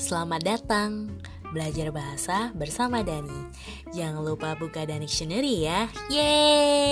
Selamat datang belajar bahasa bersama Dani. Jangan lupa buka Dictionary ya. Yeay!